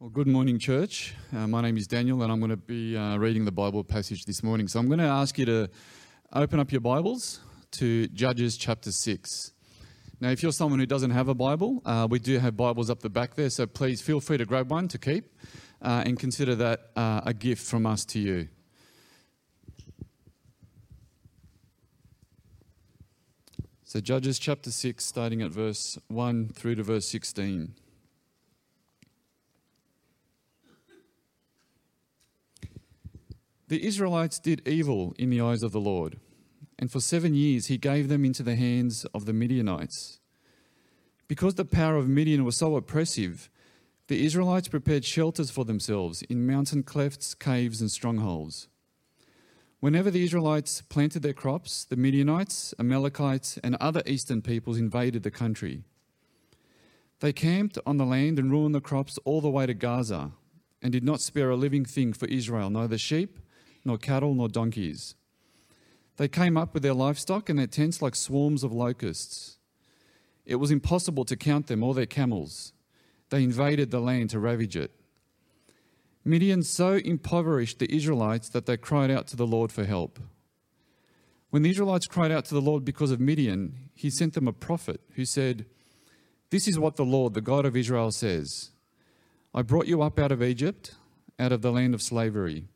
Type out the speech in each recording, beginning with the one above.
Well, good morning, church. Uh, my name is Daniel, and I'm going to be uh, reading the Bible passage this morning. So I'm going to ask you to open up your Bibles to Judges chapter 6. Now, if you're someone who doesn't have a Bible, uh, we do have Bibles up the back there, so please feel free to grab one to keep uh, and consider that uh, a gift from us to you. So, Judges chapter 6, starting at verse 1 through to verse 16. The Israelites did evil in the eyes of the Lord, and for seven years he gave them into the hands of the Midianites. Because the power of Midian was so oppressive, the Israelites prepared shelters for themselves in mountain clefts, caves, and strongholds. Whenever the Israelites planted their crops, the Midianites, Amalekites, and other eastern peoples invaded the country. They camped on the land and ruined the crops all the way to Gaza, and did not spare a living thing for Israel, neither sheep, nor cattle, nor donkeys. They came up with their livestock and their tents like swarms of locusts. It was impossible to count them or their camels. They invaded the land to ravage it. Midian so impoverished the Israelites that they cried out to the Lord for help. When the Israelites cried out to the Lord because of Midian, he sent them a prophet who said, This is what the Lord, the God of Israel, says I brought you up out of Egypt, out of the land of slavery.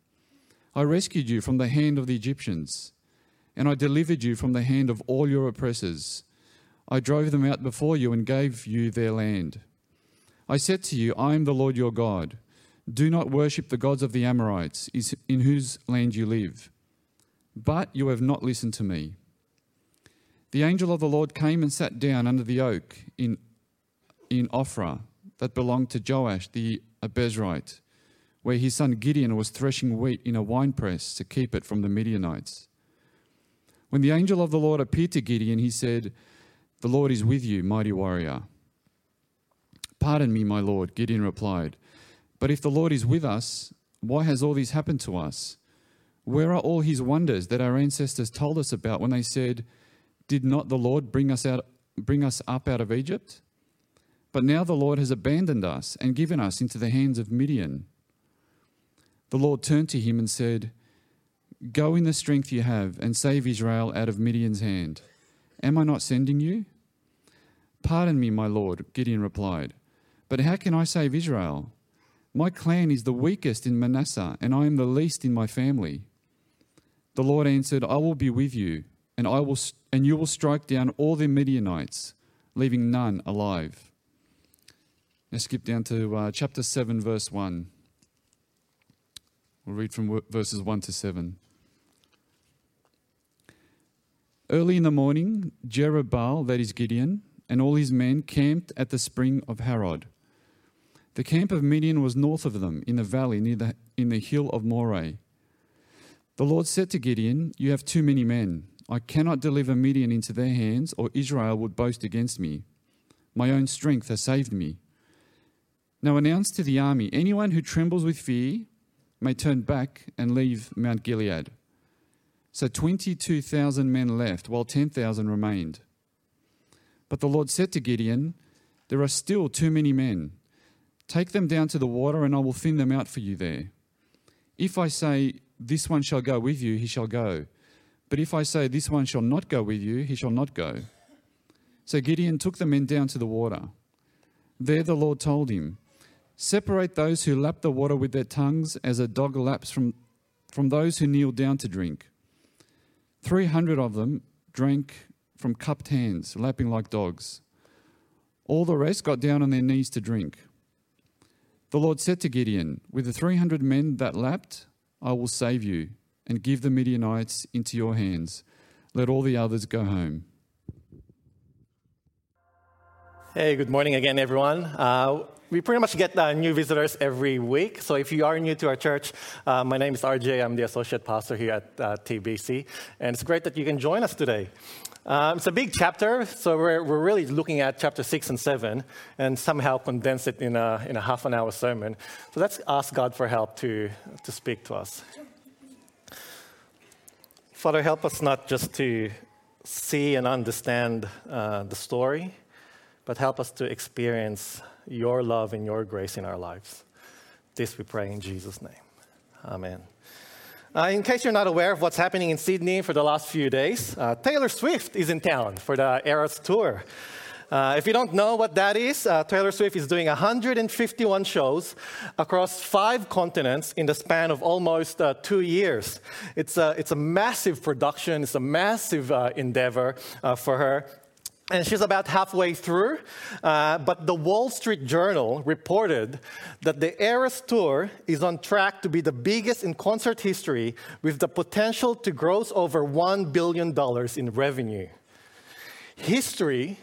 I rescued you from the hand of the Egyptians, and I delivered you from the hand of all your oppressors. I drove them out before you and gave you their land. I said to you, I am the Lord your God. Do not worship the gods of the Amorites, in whose land you live. But you have not listened to me. The angel of the Lord came and sat down under the oak in, in Ophrah that belonged to Joash the Abiezrite where his son Gideon was threshing wheat in a winepress to keep it from the Midianites. When the angel of the Lord appeared to Gideon, he said, The Lord is with you, mighty warrior. Pardon me, my Lord, Gideon replied. But if the Lord is with us, why has all this happened to us? Where are all his wonders that our ancestors told us about when they said, Did not the Lord bring us out bring us up out of Egypt? But now the Lord has abandoned us and given us into the hands of Midian. The Lord turned to him and said, Go in the strength you have and save Israel out of Midian's hand. Am I not sending you? Pardon me, my Lord, Gideon replied, but how can I save Israel? My clan is the weakest in Manasseh, and I am the least in my family. The Lord answered, I will be with you, and, I will, and you will strike down all the Midianites, leaving none alive. Now skip down to uh, chapter 7, verse 1. We'll read from verses 1 to 7. Early in the morning, Jerubbaal, that is Gideon, and all his men camped at the spring of Harod. The camp of Midian was north of them, in the valley near the, in the hill of Moreh. The Lord said to Gideon, You have too many men. I cannot deliver Midian into their hands, or Israel would boast against me. My own strength has saved me. Now announce to the army anyone who trembles with fear may turn back and leave Mount Gilead. So 22,000 men left, while 10,000 remained. But the Lord said to Gideon, There are still too many men. Take them down to the water, and I will thin them out for you there. If I say, This one shall go with you, he shall go. But if I say, This one shall not go with you, he shall not go. So Gideon took the men down to the water. There the Lord told him, Separate those who lap the water with their tongues as a dog laps from, from those who kneel down to drink. Three hundred of them drank from cupped hands, lapping like dogs. All the rest got down on their knees to drink. The Lord said to Gideon, With the three hundred men that lapped, I will save you and give the Midianites into your hands. Let all the others go home. Hey, good morning again, everyone. Uh, we pretty much get uh, new visitors every week. So if you are new to our church, uh, my name is RJ. I'm the associate pastor here at uh, TBC. And it's great that you can join us today. Um, it's a big chapter, so we're, we're really looking at chapter 6 and 7 and somehow condense it in a, in a half an hour sermon. So let's ask God for help to, to speak to us. Father, help us not just to see and understand uh, the story, but help us to experience your love and your grace in our lives. This we pray in Jesus' name. Amen. Uh, in case you're not aware of what's happening in Sydney for the last few days, uh, Taylor Swift is in town for the Eras Tour. Uh, if you don't know what that is, uh, Taylor Swift is doing 151 shows across five continents in the span of almost uh, two years. It's a, it's a massive production, it's a massive uh, endeavor for her. And she's about halfway through, uh, but the Wall Street Journal reported that the Eras Tour is on track to be the biggest in concert history with the potential to gross over $1 billion in revenue. History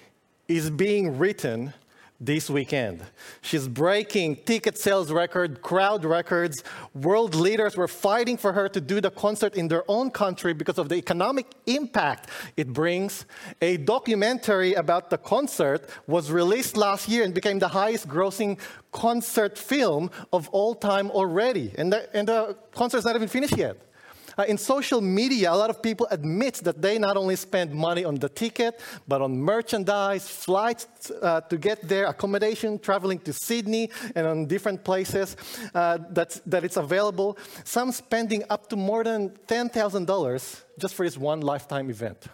is being written this weekend. She's breaking ticket sales record, crowd records. World leaders were fighting for her to do the concert in their own country because of the economic impact it brings. A documentary about the concert was released last year and became the highest grossing concert film of all time already. And the, and the concert's not even finished yet. Uh, in social media, a lot of people admit that they not only spend money on the ticket, but on merchandise, flights uh, to get there, accommodation, traveling to Sydney, and on different places uh, that, it's available. Some spending up to more than $10,000 just for this one lifetime event.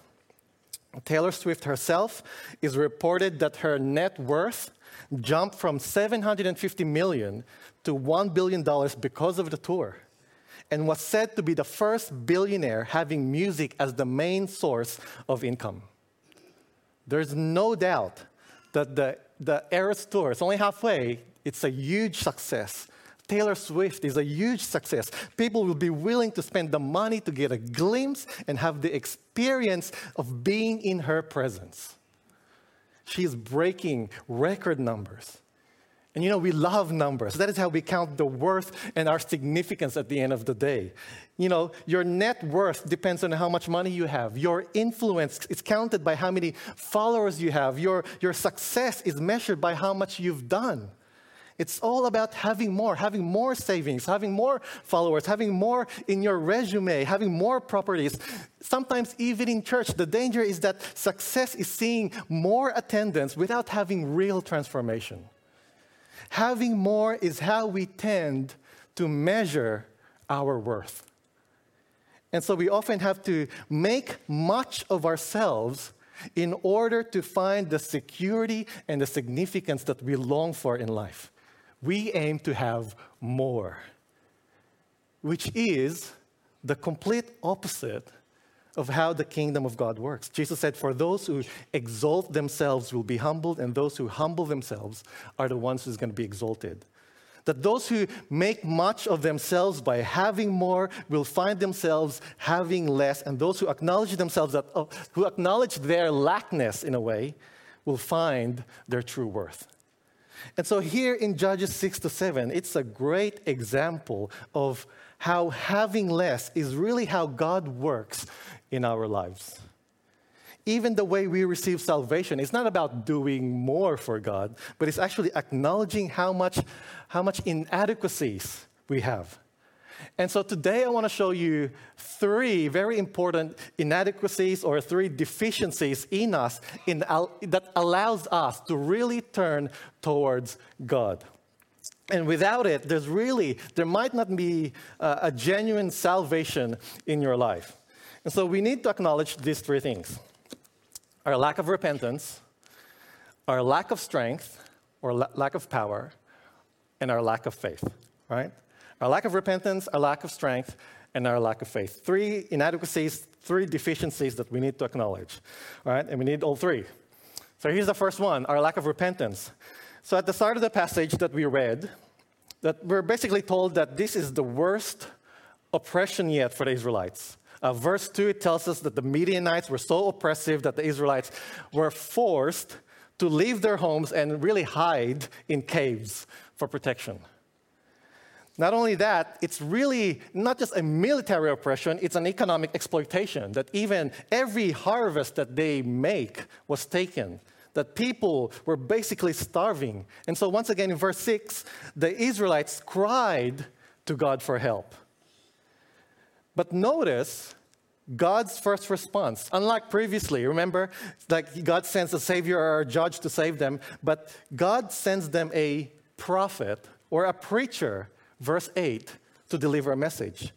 Taylor Swift herself is reported that her net worth jumped from 750 million to 1 billion dollars because of the tour and was said to be the first billionaire having music as the main source of income. There's no doubt that the, the Eras Tour, it's only halfway, it's a huge success. Taylor Swift is a huge success. People will be willing to spend the money to get a glimpse and have the experience of being in her presence. She's breaking record numbers. And you know, we love numbers. That is how we count the worth and our significance at the end of the day. You know, your net worth depends on how much money you have. Your influence is counted by how many followers you have. Your, your success is measured by how much you've done. It's all about having more, having more savings, having more followers, having more in your resume, having more properties. Sometimes, even in church, the danger is that success is seeing more attendance without having real transformation. Having more is how we tend to measure our worth. And so we often have to make much of ourselves in order to find the security and the significance that we long for in life. We aim to have more, which is the complete opposite of how the kingdom of God works. Jesus said, For those who exalt themselves will be humbled, and those who humble themselves are the ones who's going to be exalted. That those who make much of themselves by having more will find themselves having less, and those who acknowledge themselves, that, uh, who acknowledge their lackness in a way, will find their true worth. And so here in Judges 6 to 7, it's a great example of how having less is really how God works in our lives. Even the way we receive salvation, it's not about doing more for God, but it's actually acknowledging how much, how much inadequacies we have. And so today I want to show you three very important inadequacies or three deficiencies in us in, that allows us to really turn towards God. And without it, there's really, there might not be a, a genuine salvation in your life. And so we need to acknowledge these three things our lack of repentance, our lack of strength or la- lack of power, and our lack of faith, right? Our lack of repentance, our lack of strength, and our lack of faith. Three inadequacies, three deficiencies that we need to acknowledge, right? And we need all three. So here's the first one our lack of repentance. So at the start of the passage that we read, that we're basically told that this is the worst oppression yet for the Israelites. Uh, verse 2 it tells us that the Midianites were so oppressive that the Israelites were forced to leave their homes and really hide in caves for protection. Not only that, it's really not just a military oppression, it's an economic exploitation. That even every harvest that they make was taken, that people were basically starving. And so, once again, in verse 6, the Israelites cried to God for help. But notice God's first response, unlike previously, remember, like God sends a savior or a judge to save them, but God sends them a prophet or a preacher verse 8, to deliver a message.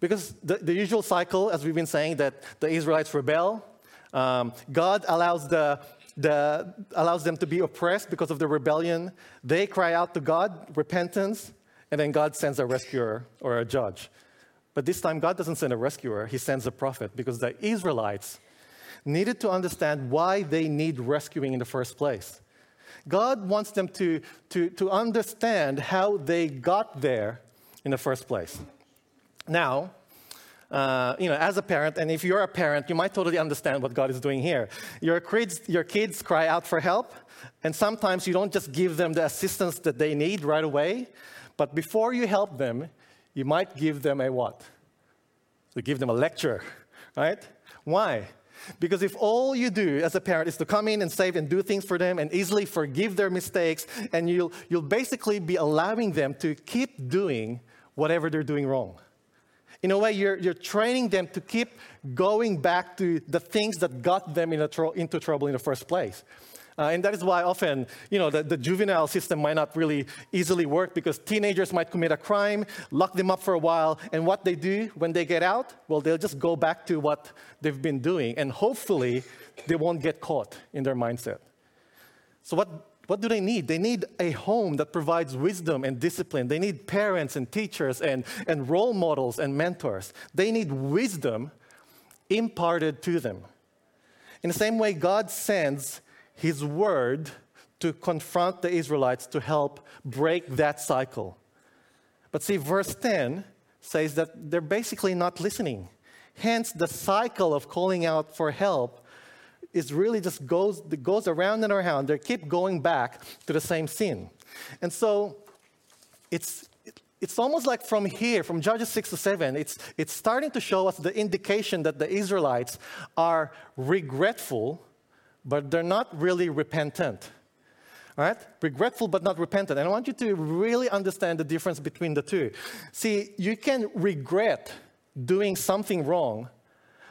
Because the, the usual cycle, as we've been saying, that the Israelites rebel, um, God allows, the, the, allows them to be oppressed because of the rebellion. They cry out to God, repentance, and then God sends a rescuer or a judge. But this time, God doesn't send a rescuer, He sends a prophet because the Israelites needed to understand why they need rescuing in the first place. God wants them to, to, to understand how they got there in the first place. Now, uh, you know, as a parent, and if you're a parent, you might totally understand what God is doing here. Your kids, your kids cry out for help, and sometimes you don't just give them the assistance that they need right away, but before you help them, you might give them a what? You give them a lecture, right? Why? Because if all you do as a parent is to come in and save and do things for them and easily forgive their mistakes, and you'll, you'll basically be allowing them to keep doing whatever they're doing wrong. In a way, you're, you're training them to keep going back to the things that got them in tro- into trouble in the first place. Uh, and that is why often, you know, the, the, juvenile system might not really easily work because teenagers might commit a crime, lock them up for a while, and what they do when they get out, well, they'll just go back to what they've been doing, and hopefully they won't get caught in their mindset. So what, what do they need? They need a home that provides wisdom and discipline. They need parents and teachers and, and role models and mentors. They need wisdom imparted to them. In the same way, God sends his word to confront the Israelites to help break that cycle. But see, verse 10 says that they're basically not listening. Hence, the cycle of calling out for help is really just goes, goes around and around. They keep going back to the same sin. And so it's, it's almost like from here, from Judges 6 to 7, it's, it's starting to show us the indication that the Israelites are regretful but they're not really repentant. All right? Regretful but not repentant. And I want you to really understand the difference between the two. See, you can regret doing something wrong,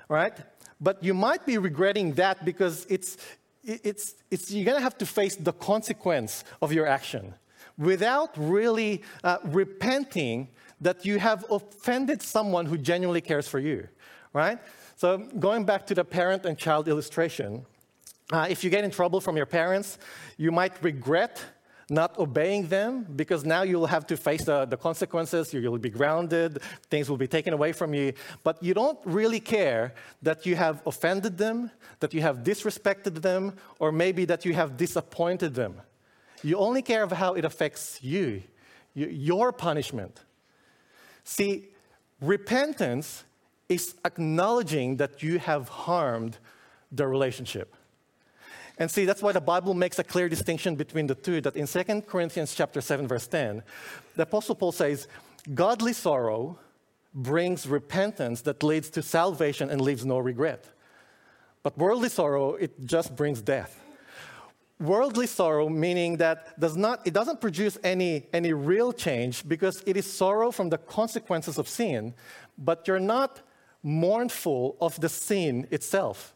right? But you might be regretting that because it's, it's, it's, you're going to have to face the consequence of your action without really uh, repenting that you have offended someone who genuinely cares for you, right? So, going back to the parent and child illustration, uh, if you get in trouble from your parents, you might regret not obeying them because now you'll have to face the, the consequences. You'll be grounded, things will be taken away from you. But you don't really care that you have offended them, that you have disrespected them, or maybe that you have disappointed them. You only care of how it affects you, your punishment. See, repentance is acknowledging that you have harmed the relationship. And see, that's why the Bible makes a clear distinction between the two, that in 2 Corinthians chapter 7, verse 10, the Apostle Paul says, godly sorrow brings repentance that leads to salvation and leaves no regret. But worldly sorrow, it just brings death. Worldly sorrow, meaning that does not, it doesn't produce any, any real change because it is sorrow from the consequences of sin, but you're not mournful of the sin itself.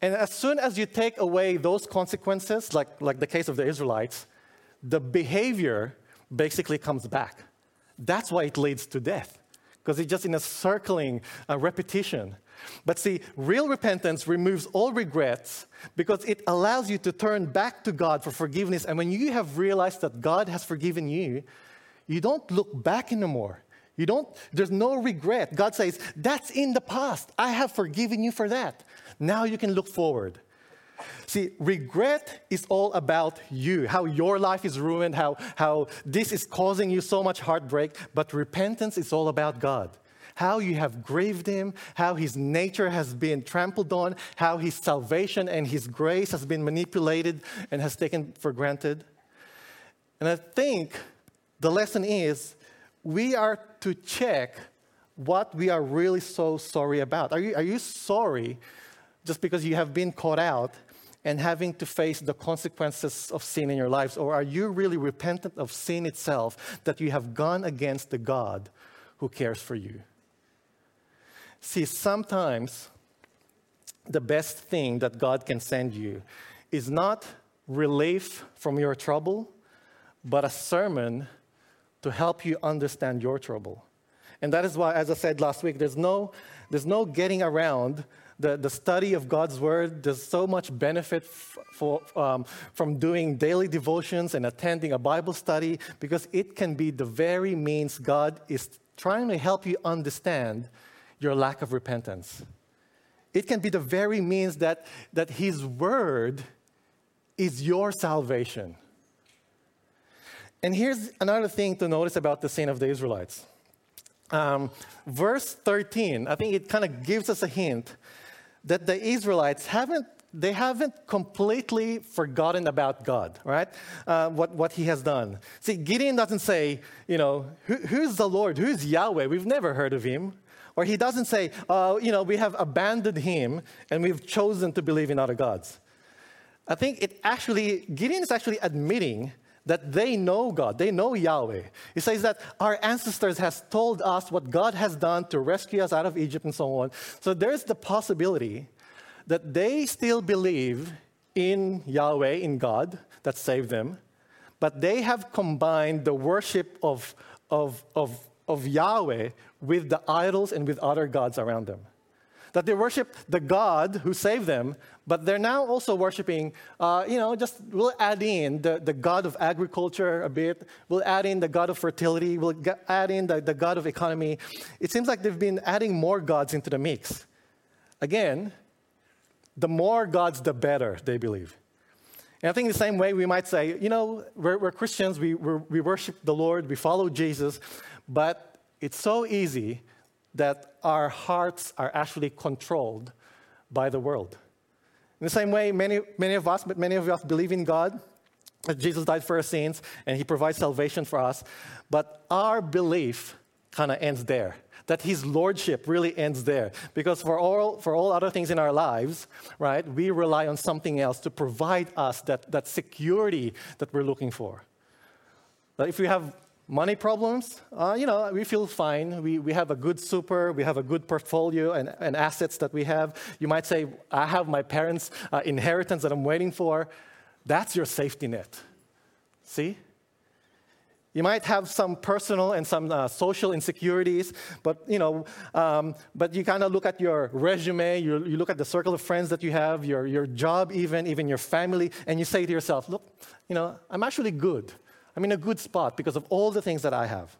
And as soon as you take away those consequences, like, like the case of the Israelites, the behavior basically comes back. That's why it leads to death, because it's just in a circling repetition. But see, real repentance removes all regrets because it allows you to turn back to God for forgiveness. And when you have realized that God has forgiven you, you don't look back anymore. You don't, there's no regret. God says, That's in the past. I have forgiven you for that. Now you can look forward. See, regret is all about you, how your life is ruined, how, how this is causing you so much heartbreak. But repentance is all about God. How you have grieved Him, how His nature has been trampled on, how His salvation and His grace has been manipulated and has taken for granted. And I think the lesson is we are to check what we are really so sorry about. Are you, are you sorry just because you have been caught out and having to face the consequences of sin in your lives? Or are you really repentant of sin itself that you have gone against the God who cares for you? See, sometimes the best thing that God can send you is not relief from your trouble, but a sermon to help you understand your trouble. And that is why, as I said last week, there's no, there's no getting around the, the study of God's Word. There's so much benefit f- for, um, from doing daily devotions and attending a Bible study because it can be the very means God is trying to help you understand your lack of repentance. It can be the very means that, that His Word is your salvation. And here's another thing to notice about the sin of the Israelites. Um, verse 13, I think it kind of gives us a hint that the Israelites haven't they haven't completely forgotten about God, right? Uh, what, what he has done. See, Gideon doesn't say, you know, Who, who's the Lord? Who's Yahweh? We've never heard of him. Or he doesn't say, uh, you know, we have abandoned him and we've chosen to believe in other gods. I think it actually, Gideon is actually admitting that they know God, they know Yahweh. He says that our ancestors has told us what God has done to rescue us out of Egypt and so on. So there's the possibility that they still believe in Yahweh, in God that saved them, but they have combined the worship of, of, of, of Yahweh with the idols and with other gods around them that they worship the God who saved them, but they're now also worshiping, uh, you know, just we'll add in the, the God of agriculture a bit, we'll add in the God of fertility, we'll add in the, the God of economy. It seems like they've been adding more gods into the mix. Again, the more gods, the better, they believe. And I think the same way we might say, you know, we're, we're Christians, we, we're, we worship the Lord, we follow Jesus, but it's so easy that our hearts are actually controlled by the world. In the same way, many, many of us, but many of us believe in God, that Jesus died for our sins and he provides salvation for us. But our belief kind of ends there. That his lordship really ends there. Because for all, for all other things in our lives, right, we rely on something else to provide us that, that security that we're looking for. If we have Money problems, uh, you know, we feel fine. We, we have a good super, we have a good portfolio and, and assets that we have. You might say, I have my parents' uh, inheritance that I'm waiting for. That's your safety net. See? You might have some personal and some uh, social insecurities, but you know, um, but you kind of look at your resume, you, you look at the circle of friends that you have, your, your job, even even your family, and you say to yourself, "Look, you know, I'm actually good. I'm in a good spot because of all the things that I have.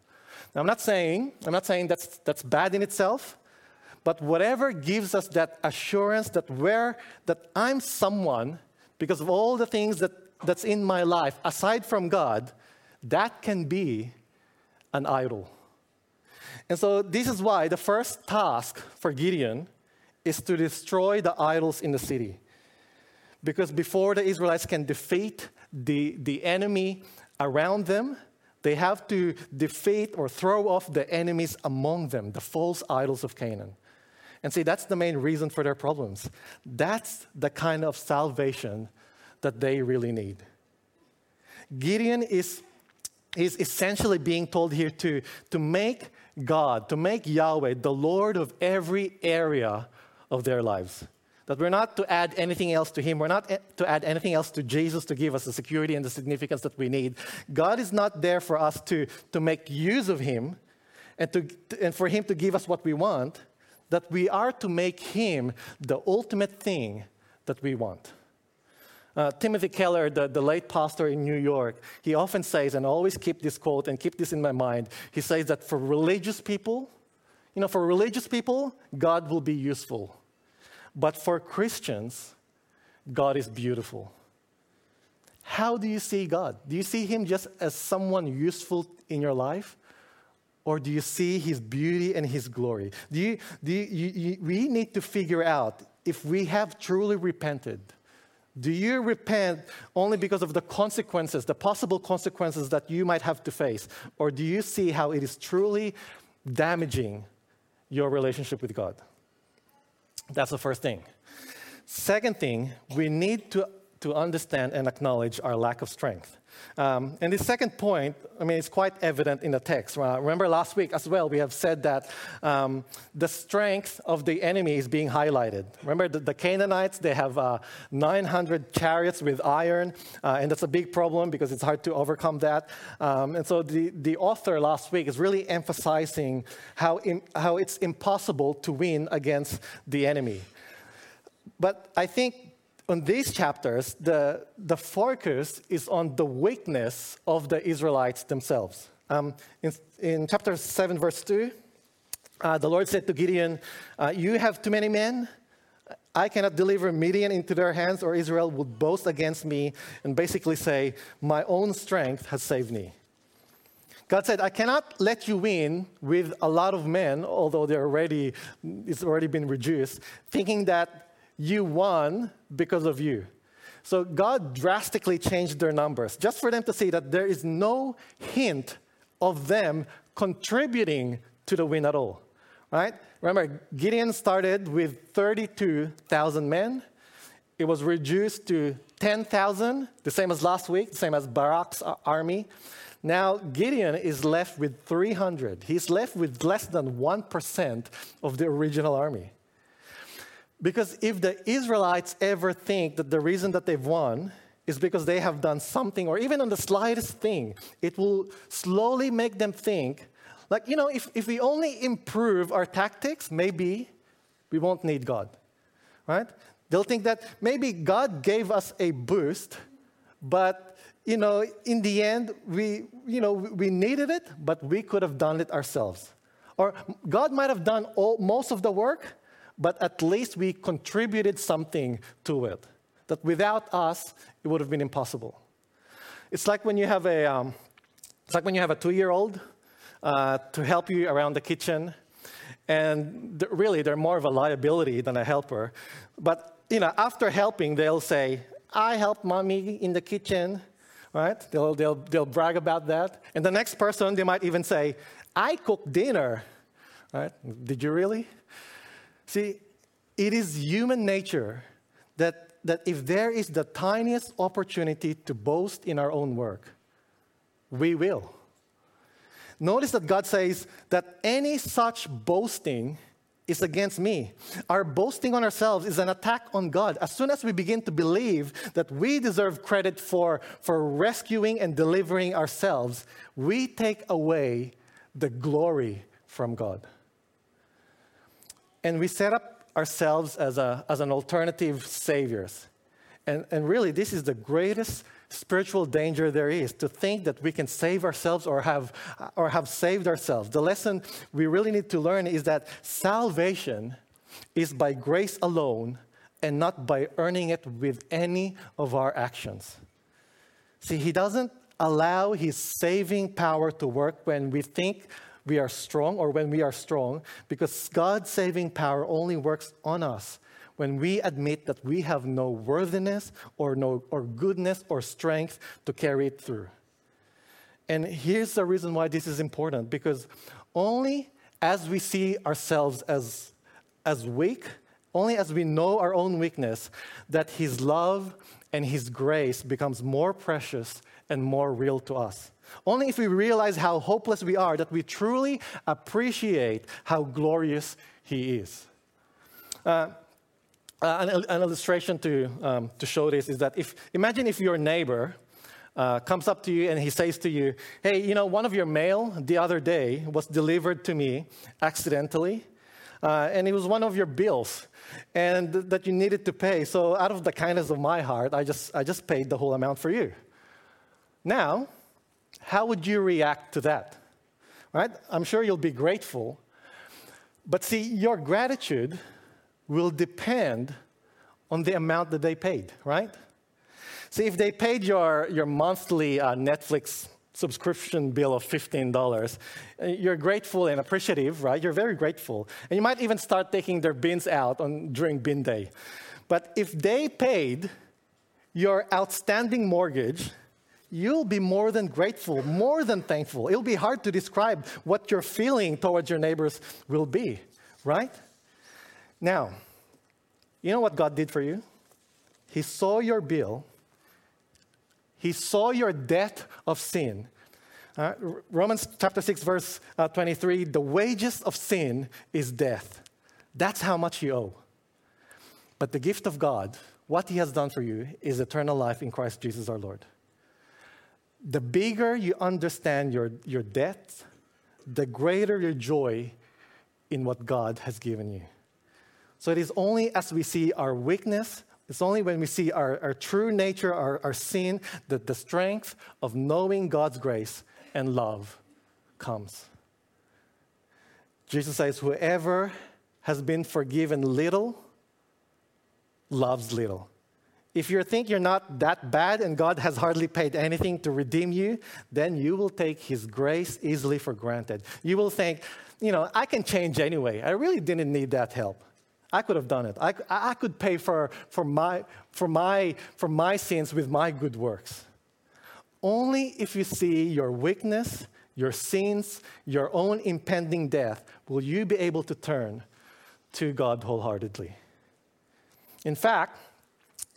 Now, I'm not saying, I'm not saying that's, that's bad in itself, but whatever gives us that assurance that where that I'm someone because of all the things that, that's in my life aside from God, that can be an idol. And so this is why the first task for Gideon is to destroy the idols in the city. Because before the Israelites can defeat the, the enemy around them, they have to defeat or throw off the enemies among them, the false idols of Canaan. And see, that's the main reason for their problems. That's the kind of salvation that they really need. Gideon is, is essentially being told here to, to make God, to make Yahweh the Lord of every area of their lives. That we're not to add anything else to Him. We're not to add anything else to Jesus to give us the security and the significance that we need. God is not there for us to, to make use of Him and, to, and for Him to give us what we want. That we are to make Him the ultimate thing that we want. Uh, Timothy Keller, the, the late pastor in New York, he often says, and I always keep this quote and keep this in my mind. He says that for religious people, you know, for religious people, God will be useful. But for Christians, God is beautiful. How do you see God? Do you see Him just as someone useful in your life? Or do you see His beauty and His glory? Do you, do you, you, you, we need to figure out if we have truly repented. Do you repent only because of the consequences, the possible consequences that you might have to face? Or do you see how it is truly damaging your relationship with God? That's the first thing. Second thing, we need to, to understand and acknowledge our lack of strength. Um, and the second point, I mean, it's quite evident in the text. Remember last week as well, we have said that um, the strength of the enemy is being highlighted. Remember the, the Canaanites, they have uh, 900 chariots with iron, uh, and that's a big problem because it's hard to overcome that. Um, and so the, the author last week is really emphasizing how, in, how it's impossible to win against the enemy. But I think on these chapters, the, the focus is on the weakness of the Israelites themselves. Um, in, in chapter 7, verse 2, uh, the Lord said to Gideon, uh, You have too many men. I cannot deliver Midian into their hands, or Israel would boast against me and basically say, My own strength has saved me. God said, I cannot let you win with a lot of men, although they're already, it's already been reduced, thinking that you won because of you. So God drastically changed their numbers just for them to see that there is no hint of them contributing to the win at all. Right? Remember, Gideon started with 32,000 men. It was reduced to 10,000, the same as last week, the same as Barak's army. Now, Gideon is left with 300. He's left with less than 1% of the original army. Because if the Israelites ever think that the reason that they've won is because they have done something, or even on the slightest thing, it will slowly make them think, like, you know, if, if we only improve our tactics, maybe we won't need God, right? They'll think that maybe God gave us a boost, but, you know, in the end, we, you know, we needed it, but we could have done it ourselves. Or God might have done all, most of the work, but at least we contributed something to it. That without us, it would have been impossible. It's like when you have a, um, it's like when you have a two-year-old uh, to help you around the kitchen, and th- really they're more of a liability than a helper. But you know, after helping, they'll say, "I helped mommy in the kitchen." Right? They'll, they'll, they'll brag about that. And the next person, they might even say, I cooked dinner. Right? Did you really? See, it is human nature that, that if there is the tiniest opportunity to boast in our own work, we will. Notice that God says that any such boasting is against me. Our boasting on ourselves is an attack on God. As soon as we begin to believe that we deserve credit for, for rescuing and delivering ourselves, we take away the glory from God and we set up ourselves as, a, as an alternative saviors. And, and really, this is the greatest spiritual danger there is to think that we can save ourselves or have, or have saved ourselves. The lesson we really need to learn is that salvation is by grace alone and not by earning it with any of our actions. See, He doesn't allow His saving power to work when we think we are strong or when we are strong, because God's saving power only works on us when we admit that we have no worthiness or, no, or goodness or strength to carry it through. And here's the reason why this is important because only as we see ourselves as, as weak, only as we know our own weakness, that His love and His grace becomes more precious and more real to us. Only if we realize how hopeless we are that we truly appreciate how glorious He is. Uh, uh, an, an, illustration to, um, to show this is that if imagine if your neighbor uh, comes up to you and he says to you, Hey, you know, one of your mail the other day was delivered to me accidentally, uh, and it was one of your bills and th- that you needed to pay. So, out of the kindness of my heart, I just, I just paid the whole amount for you. Now, how would you react to that? Right? I'm sure you'll be grateful. But see, your gratitude will depend on the amount that they paid, right? See, if they paid your, your monthly uh, Netflix subscription bill of $15, uh, you're grateful and appreciative, right? You're very grateful. And you might even start taking their bins out on, during bin day. But if they paid your outstanding mortgage, you'll be more than grateful, more than thankful. It'll be hard to describe what your feeling towards your neighbors will be, right? Now, you know what God did for you? He saw your bill, He saw your debt of sin. Uh, Romans chapter 6, verse uh, 23 the wages of sin is death. That's how much you owe. But the gift of God, what He has done for you, is eternal life in Christ Jesus our Lord. The bigger you understand your, your debt, the greater your joy in what God has given you. So it is only as we see our weakness, it's only when we see our, our true nature, our, our sin, that the strength of knowing God's grace and love comes. Jesus says, Whoever has been forgiven little loves little. If you think you're not that bad and God has hardly paid anything to redeem you, then you will take His grace easily for granted. You will think, you know, I can change anyway. I really didn't need that help. I could have done it. I, I could pay for, for, my, for, my, for my sins with my good works. Only if you see your weakness, your sins, your own impending death, will you be able to turn to God wholeheartedly. In fact,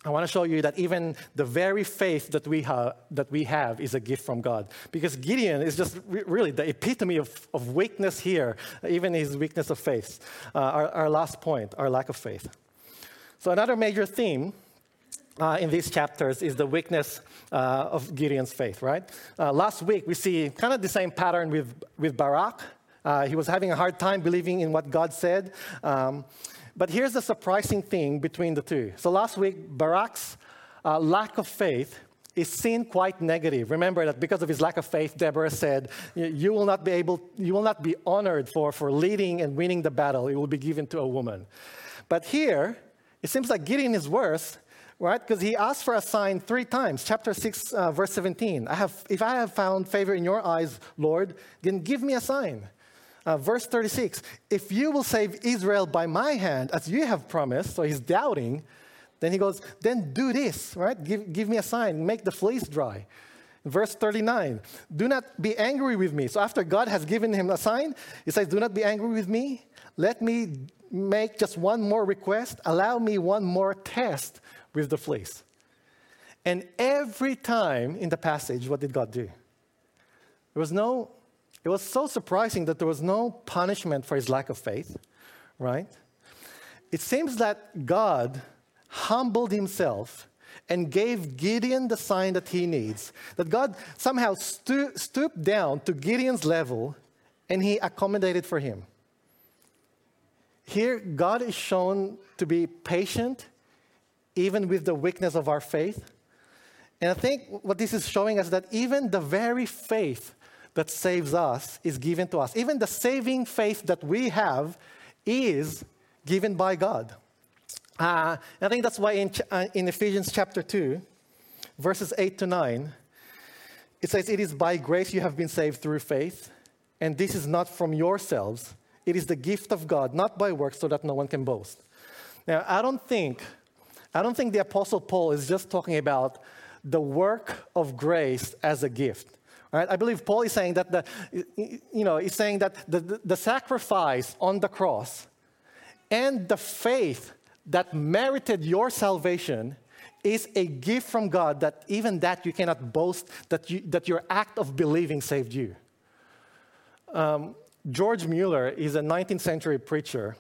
I want to show you that even the very faith that we, ha- that we have is a gift from God. Because Gideon is just re- really the epitome of, of weakness here, even his weakness of faith. Uh, our, our last point, our lack of faith. So, another major theme uh, in these chapters is the weakness uh, of Gideon's faith, right? Uh, last week, we see kind of the same pattern with, with Barak. Uh, he was having a hard time believing in what God said. Um, but here's the surprising thing between the two. So last week, Barak's uh, lack of faith is seen quite negative. Remember that because of his lack of faith, Deborah said, You will not be able, you will not be honored for, for leading and winning the battle. It will be given to a woman. But here, it seems like Gideon is worse, right? Because he asked for a sign three times. Chapter 6, uh, verse 17. I have, if I have found favor in your eyes, Lord, then give me a sign. Uh, verse 36 If you will save Israel by my hand, as you have promised, so he's doubting, then he goes, Then do this, right? Give, give me a sign, make the fleece dry. Verse 39 Do not be angry with me. So after God has given him a sign, he says, Do not be angry with me. Let me make just one more request. Allow me one more test with the fleece. And every time in the passage, what did God do? There was no it was so surprising that there was no punishment for his lack of faith, right? It seems that God humbled himself and gave Gideon the sign that he needs. That God somehow stooped down to Gideon's level and he accommodated for him. Here, God is shown to be patient even with the weakness of our faith. And I think what this is showing us that even the very faith that saves us is given to us. Even the saving faith that we have is given by God. Uh, I think that's why in, uh, in Ephesians chapter 2, verses 8 to 9, it says, It is by grace you have been saved through faith, and this is not from yourselves. It is the gift of God, not by works, so that no one can boast. Now, I don't think, I don't think the Apostle Paul is just talking about the work of grace as a gift. Right? I believe Paul is saying that the, you know, he's saying that the, the, sacrifice on the cross and the faith that merited your salvation is a gift from God that even that you cannot boast that, you, that your act of believing saved you. Um, George Mueller is a 19th century preacher.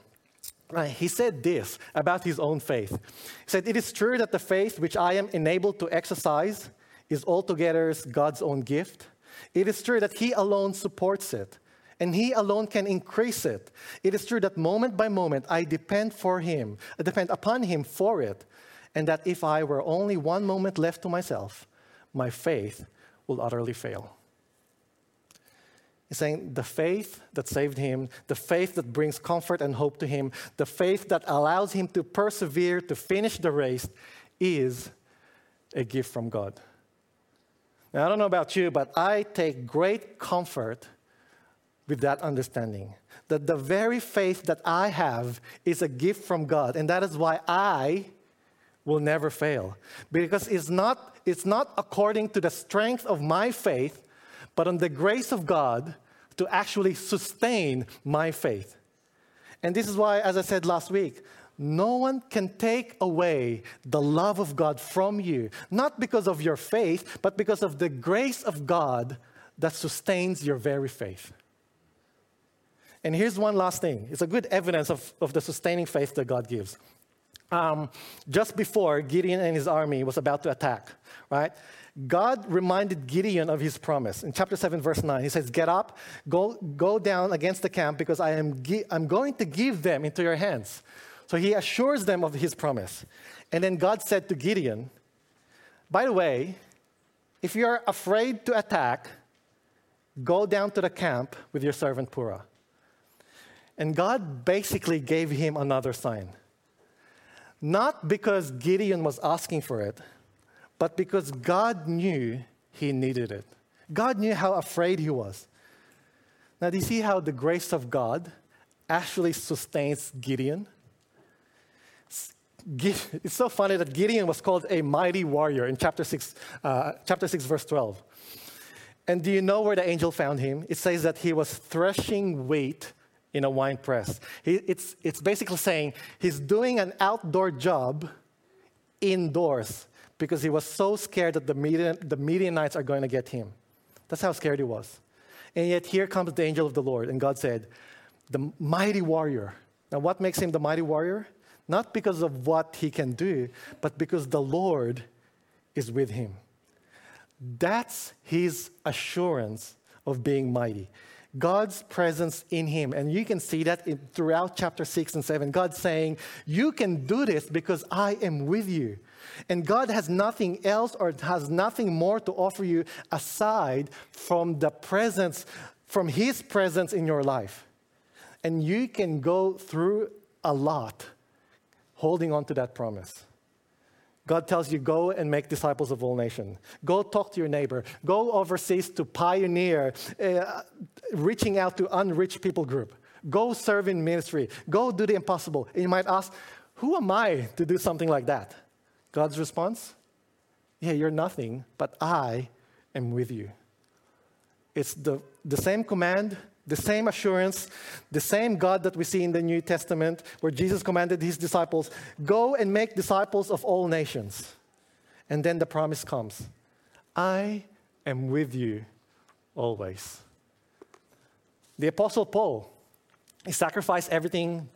Uh, he said this about his own faith. He said, It is true that the faith which I am enabled to exercise is altogether God's own gift. It is true that He alone supports it, and He alone can increase it. It is true that moment by moment I depend for Him, I depend upon Him for it, and that if I were only one moment left to myself, my faith will utterly fail. He's saying the faith that saved him, the faith that brings comfort and hope to him, the faith that allows him to persevere to finish the race is a gift from God. Now, I don't know about you, but I take great comfort with that understanding that the very faith that I have is a gift from God, and that is why I will never fail. Because it's not, it's not according to the strength of my faith, but on the grace of God to actually sustain my faith. And this is why, as I said last week, no one can take away the love of God from you, not because of your faith, but because of the grace of God that sustains your very faith. And here's one last thing it's a good evidence of, of the sustaining faith that God gives. Um, just before Gideon and his army was about to attack, right? God reminded Gideon of his promise. In chapter 7, verse 9, he says, Get up, go, go down against the camp because I am gi- I'm going to give them into your hands. So he assures them of his promise. And then God said to Gideon, By the way, if you're afraid to attack, go down to the camp with your servant Purah. And God basically gave him another sign. Not because Gideon was asking for it, but because God knew he needed it. God knew how afraid he was. Now, do you see how the grace of God actually sustains Gideon? It's so funny that Gideon was called a mighty warrior in chapter 6, uh, chapter 6 verse 12. And do you know where the angel found him? It says that he was threshing wheat in a wine press. He, it's, it's basically saying he's doing an outdoor job indoors because he was so scared that the, Midian, the Midianites are going to get him. That's how scared he was. And yet here comes the angel of the Lord, and God said, The mighty warrior. Now, what makes him the mighty warrior? Not because of what he can do, but because the Lord is with him. That's his assurance of being mighty. God's presence in him. And you can see that throughout chapter 6 and 7. God saying, You can do this because I am with you. And God has nothing else or has nothing more to offer you aside from the presence, from his presence in your life. And you can go through a lot holding on to that promise. God tells you, go and make disciples of all nations. Go talk to your neighbor. Go overseas to pioneer uh, reaching out to unreached people group. Go serve in ministry. Go do the impossible. And you might ask, who am I to do something like that? God's response? Yeah, you're nothing, but I am with you. It's the, the same command the same assurance, the same God that we see in the New Testament, where Jesus commanded his disciples, Go and make disciples of all nations. And then the promise comes I am with you always. The Apostle Paul, he sacrificed everything,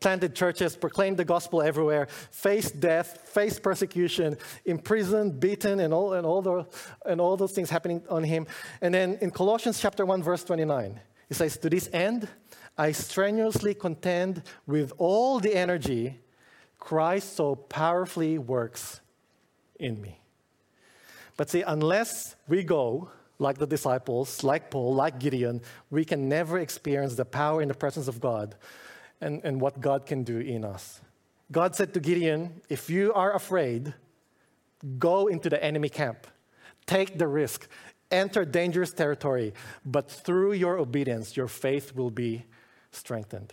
planted churches, proclaimed the gospel everywhere, faced death, faced persecution, imprisoned, beaten, and all, and all, the, and all those things happening on him. And then in Colossians chapter 1, verse 29, he says, To this end, I strenuously contend with all the energy Christ so powerfully works in me. But see, unless we go like the disciples, like Paul, like Gideon, we can never experience the power and the presence of God and, and what God can do in us. God said to Gideon, If you are afraid, go into the enemy camp. Take the risk enter dangerous territory, but through your obedience, your faith will be strengthened.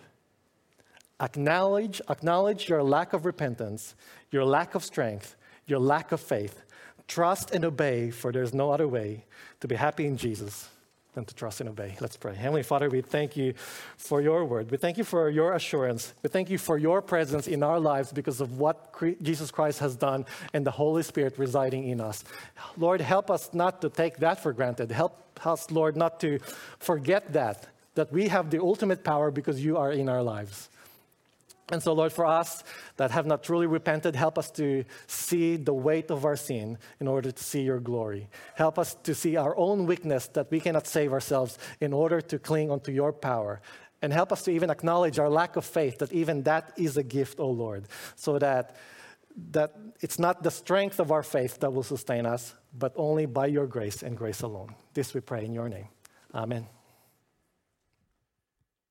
Acknowledge, acknowledge your lack of repentance, your lack of strength, your lack of faith. Trust and obey, for there's no other way to be happy in Jesus than to trust and obey. Let's pray. Heavenly Father, we thank you for your word. We thank you for your assurance. We thank you for your presence in our lives because of what Jesus Christ has done and the Holy Spirit residing in us. Lord, help us not to take that for granted. Help us, Lord, not to forget that, that we have the ultimate power because you are in our lives. And so, Lord, for us that have not truly repented, help us to see the weight of our sin in order to see your glory. Help us to see our own weakness that we cannot save ourselves in order to cling onto your power. And help us to even acknowledge our lack of faith, that even that is a gift, O oh Lord, so that, that it's not the strength of our faith that will sustain us, but only by your grace and grace alone. This we pray in your name. Amen.